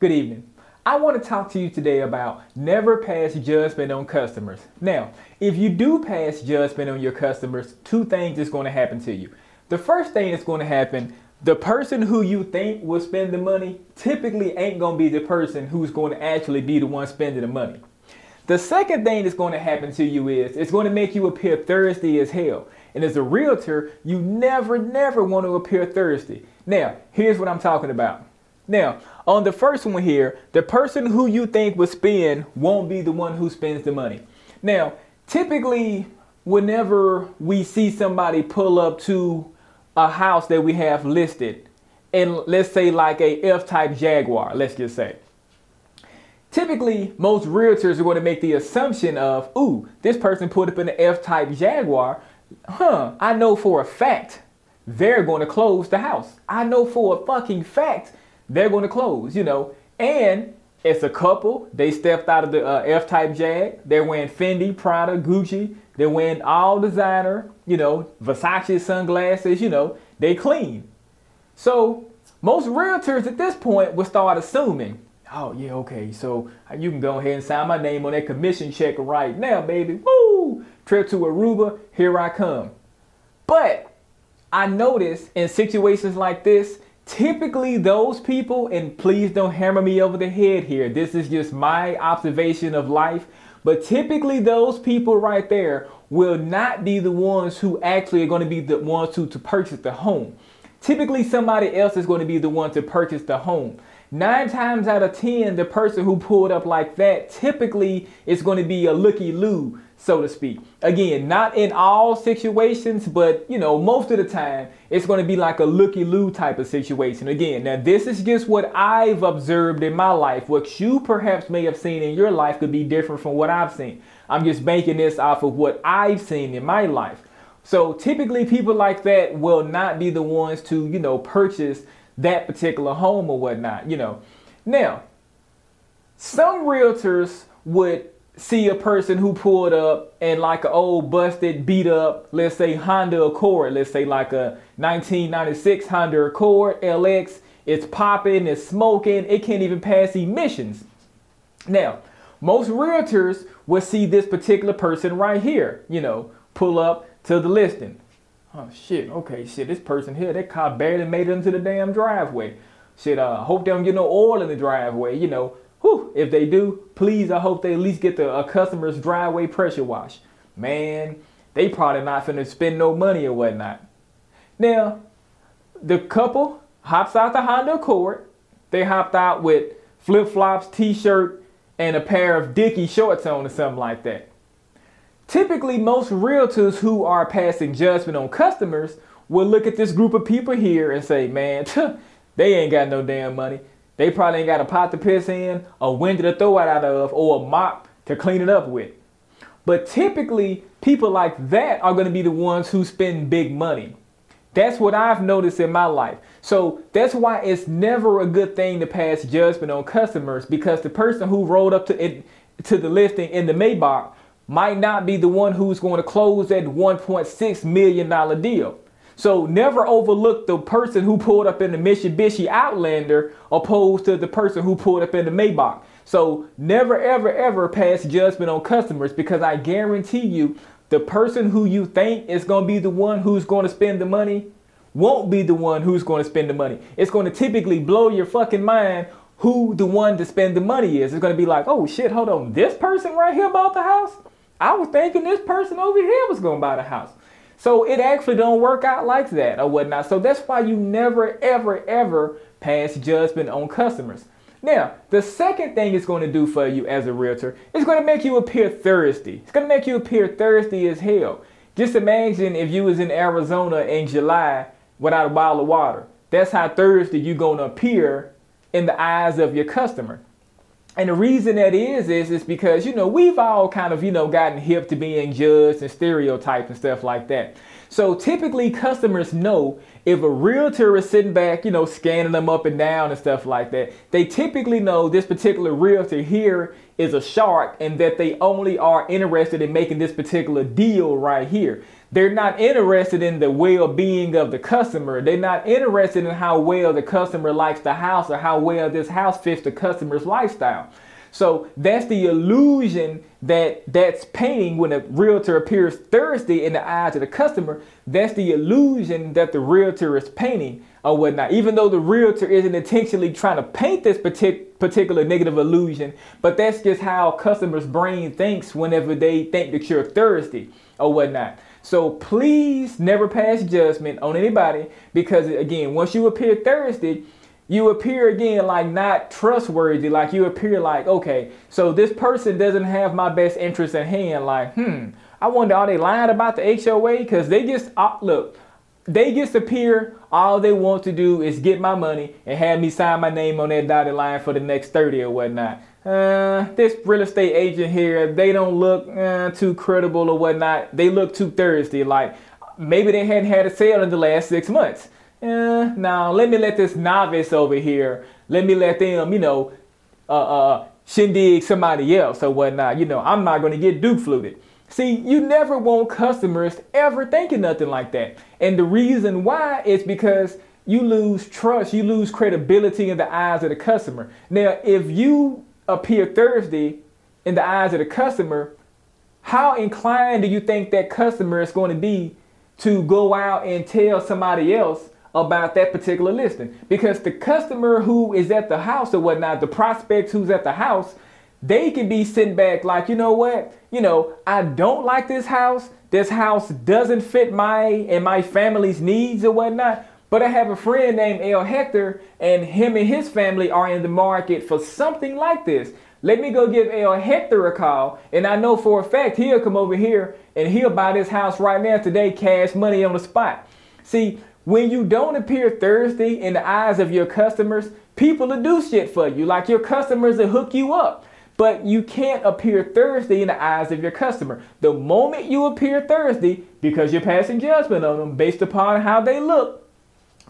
Good evening. I want to talk to you today about never pass judgment on customers. Now, if you do pass judgment on your customers, two things is going to happen to you. The first thing that's going to happen, the person who you think will spend the money typically ain't going to be the person who's going to actually be the one spending the money. The second thing that's going to happen to you is it's going to make you appear thirsty as hell. And as a realtor, you never, never want to appear thirsty. Now, here's what I'm talking about. Now, on the first one here, the person who you think will spend won't be the one who spends the money. Now, typically, whenever we see somebody pull up to a house that we have listed, and let's say like a F-type Jaguar, let's just say. Typically, most realtors are going to make the assumption of, ooh, this person put up an F-type Jaguar. Huh, I know for a fact they're going to close the house. I know for a fucking fact they're going to close, you know. And it's a couple. They stepped out of the uh, F-type Jag. They're wearing Fendi, Prada, Gucci. They're wearing all designer, you know, Versace sunglasses. You know, they clean. So most realtors at this point will start assuming, oh yeah, okay, so uh, you can go ahead and sign my name on that commission check right now, baby. Woo! Trip to Aruba, here I come. But I notice in situations like this, typically those people, and please don't hammer me over the head here, this is just my observation of life, but typically those people right there will not be the ones who actually are going to be the ones who to purchase the home. Typically somebody else is going to be the one to purchase the home. Nine times out of ten, the person who pulled up like that typically is going to be a looky loo so to speak. Again, not in all situations, but you know, most of the time it's going to be like a looky loo type of situation. Again, now this is just what I've observed in my life. What you perhaps may have seen in your life could be different from what I've seen. I'm just banking this off of what I've seen in my life. So typically people like that will not be the ones to, you know, purchase that particular home or whatnot, you know. Now, some realtors would see a person who pulled up and like an old busted beat up let's say honda accord let's say like a 1996 honda accord lx it's popping it's smoking it can't even pass emissions. Now most realtors will see this particular person right here you know pull up to the listing oh shit okay shit this person here that car barely made it into the damn driveway shit uh hope they don't get no oil in the driveway you know Whew, if they do, please, I hope they at least get the a customer's driveway pressure wash. Man, they probably not finna spend no money or whatnot. Now, the couple hops out the Honda Accord. They hopped out with flip flops, t shirt, and a pair of Dickie shorts on or something like that. Typically, most realtors who are passing judgment on customers will look at this group of people here and say, man, they ain't got no damn money. They probably ain't got a pot to piss in, a window to throw it out of, or a mop to clean it up with. But typically, people like that are going to be the ones who spend big money. That's what I've noticed in my life. So that's why it's never a good thing to pass judgment on customers because the person who rolled up to it to the listing in the Maybach might not be the one who's going to close that 1.6 million dollar deal. So never overlook the person who pulled up in the Mitsubishi Outlander opposed to the person who pulled up in the Maybach. So never, ever, ever pass judgment on customers because I guarantee you the person who you think is going to be the one who's going to spend the money won't be the one who's going to spend the money. It's going to typically blow your fucking mind who the one to spend the money is. It's going to be like, oh shit, hold on, this person right here bought the house? I was thinking this person over here was to buy the house. So it actually don't work out like that or whatnot. So that's why you never, ever, ever pass judgment on customers. Now, the second thing it's going to do for you as a realtor is going to make you appear thirsty. It's going to make you appear thirsty as hell. Just imagine if you was in Arizona in July without a bottle of water. That's how thirsty you're going to appear in the eyes of your customer. And the reason that is is is because you know we've all kind of you know gotten hip to being judged and stereotyped and stuff like that. So typically customers know if a realtor is sitting back, you know, scanning them up and down and stuff like that, they typically know this particular realtor here is a shark and that they only are interested in making this particular deal right here. They're not interested in the well being of the customer. They're not interested in how well the customer likes the house or how well this house fits the customer's lifestyle. So that's the illusion that that's painting when a realtor appears thirsty in the eyes of the customer. That's the illusion that the realtor is painting or whatnot. Even though the realtor isn't intentionally trying to paint this partic- particular negative illusion, but that's just how customers' brain thinks whenever they think that you're thirsty or whatnot. So please never pass judgment on anybody because again, once you appear thirsty, you appear again like not trustworthy. Like you appear like, okay, so this person doesn't have my best interest in hand. Like, hmm, I wonder are they lying about the HOA? Because they just uh, look, they just appear. All they want to do is get my money and have me sign my name on that dotted line for the next 30 or whatnot. Uh, this real estate agent here, they don't look uh, too credible or whatnot. They look too thirsty. Like maybe they hadn't had a sale in the last six months eh, now let me let this novice over here, let me let them, you know, uh, uh, shindig somebody else or whatnot. You know, I'm not going to get Duke fluted. See, you never want customers ever thinking nothing like that. And the reason why is because you lose trust, you lose credibility in the eyes of the customer. Now, if you appear thirsty in the eyes of the customer, how inclined do you think that customer is going to be to go out and tell somebody else about that particular listing because the customer who is at the house or whatnot, the prospect who's at the house, they can be sitting back like, you know what, you know, I don't like this house. This house doesn't fit my and my family's needs or whatnot. But I have a friend named El Hector, and him and his family are in the market for something like this. Let me go give El Hector a call, and I know for a fact he'll come over here and he'll buy this house right now today, cash money on the spot. See, when you don't appear thirsty in the eyes of your customers, people will do shit for you. Like your customers will hook you up. But you can't appear thirsty in the eyes of your customer. The moment you appear thirsty, because you're passing judgment on them based upon how they look,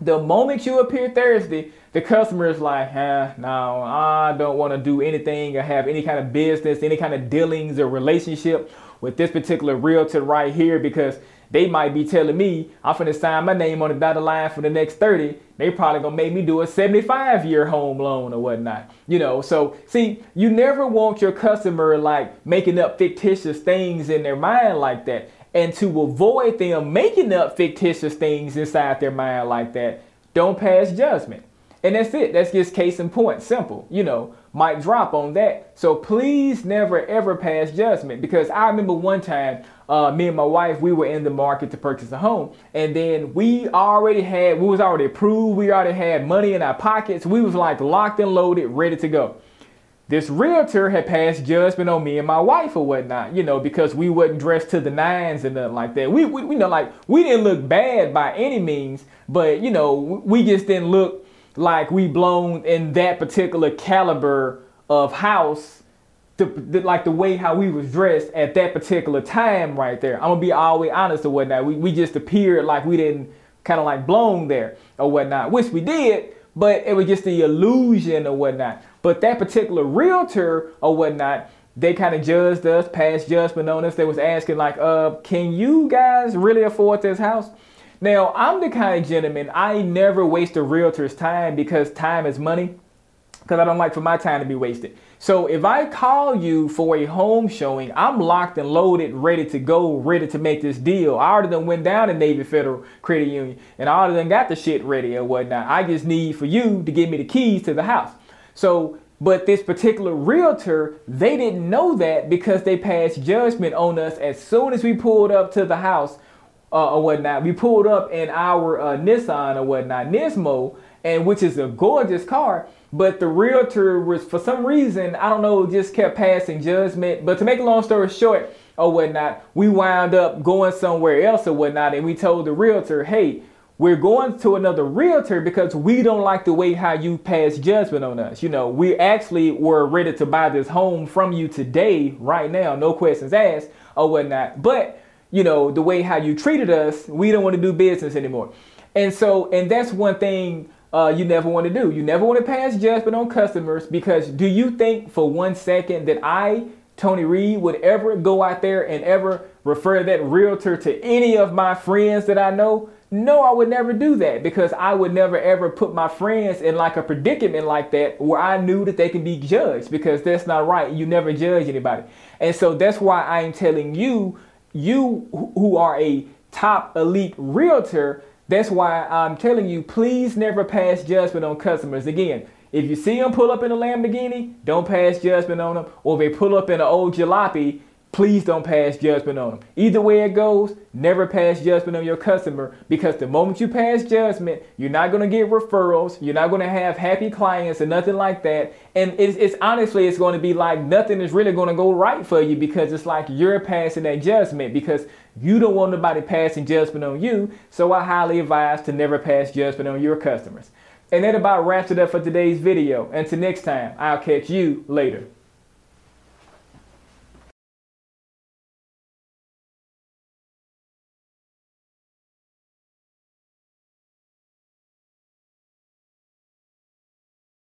the moment you appear thirsty, the customer is like, eh, no, I don't want to do anything or have any kind of business, any kind of dealings or relationship with this particular realtor right here because they might be telling me I'm finna sign my name on the dotted line for the next 30. They probably gonna make me do a 75 year home loan or whatnot. You know, so see, you never want your customer like making up fictitious things in their mind like that. And to avoid them making up fictitious things inside their mind like that, don't pass judgment. And that's it. That's just case in point. Simple. You know, might drop on that. So please never ever pass judgment because I remember one time, uh, me and my wife, we were in the market to purchase a home, and then we already had, we was already approved, we already had money in our pockets, we was like locked and loaded, ready to go. This realtor had passed judgment on me and my wife or whatnot, you know, because we wasn't dressed to the nines and nothing like that. We, we, we know, like we didn't look bad by any means, but you know, we just didn't look like we blown in that particular caliber of house the, the, like the way how we was dressed at that particular time right there. I'm gonna be all the way honest or whatnot. We, we just appeared like we didn't kind of like blown there or whatnot, which we did, but it was just the illusion or whatnot. But that particular realtor or whatnot, they kind of judged us, passed judgment on us. They was asking like, uh, can you guys really afford this house? Now, I'm the kind of gentleman, I never waste a realtor's time because time is money, because I don't like for my time to be wasted. So if I call you for a home showing, I'm locked and loaded, ready to go, ready to make this deal. I already done went down to Navy Federal Credit Union and I already done got the shit ready or whatnot. I just need for you to give me the keys to the house. So but this particular realtor, they didn't know that because they passed judgment on us as soon as we pulled up to the house uh, or whatnot. We pulled up in our uh, Nissan or whatnot, Nismo, and which is a gorgeous car. But the realtor was, for some reason, I don't know, just kept passing judgment. But to make a long story short or whatnot, we wound up going somewhere else or whatnot, and we told the realtor, hey, we're going to another realtor because we don't like the way how you pass judgment on us. You know, we actually were ready to buy this home from you today, right now, no questions asked or whatnot. But you know, the way how you treated us, we don't want to do business anymore. And so, and that's one thing uh, you never want to do. You never want to pass judgment on customers because do you think for one second that I, Tony Reed, would ever go out there and ever refer that realtor to any of my friends that I know? No, I would never do that because I would never ever put my friends in like a predicament like that where I knew that they can be judged because that's not right. You never judge anybody. And so that's why I'm telling you, you who are a top elite realtor, that's why I'm telling you, please never pass judgment on customers. Again, if you see them pull up in a Lamborghini, don't pass judgment on them. Or if they pull up in an old jalopy, please don't pass judgment on them. Either way it goes, never pass judgment on your customer because the moment you pass judgment, you're not going to get referrals, you're not going to have happy clients or nothing like that. And it's, it's honestly, it's going to be like nothing is really going to go right for you because it's like you're passing that judgment because you don't want nobody passing judgment on you. So I highly advise to never pass judgment on your customers. And that about wraps it up for today's video. Until next time, I'll catch you later.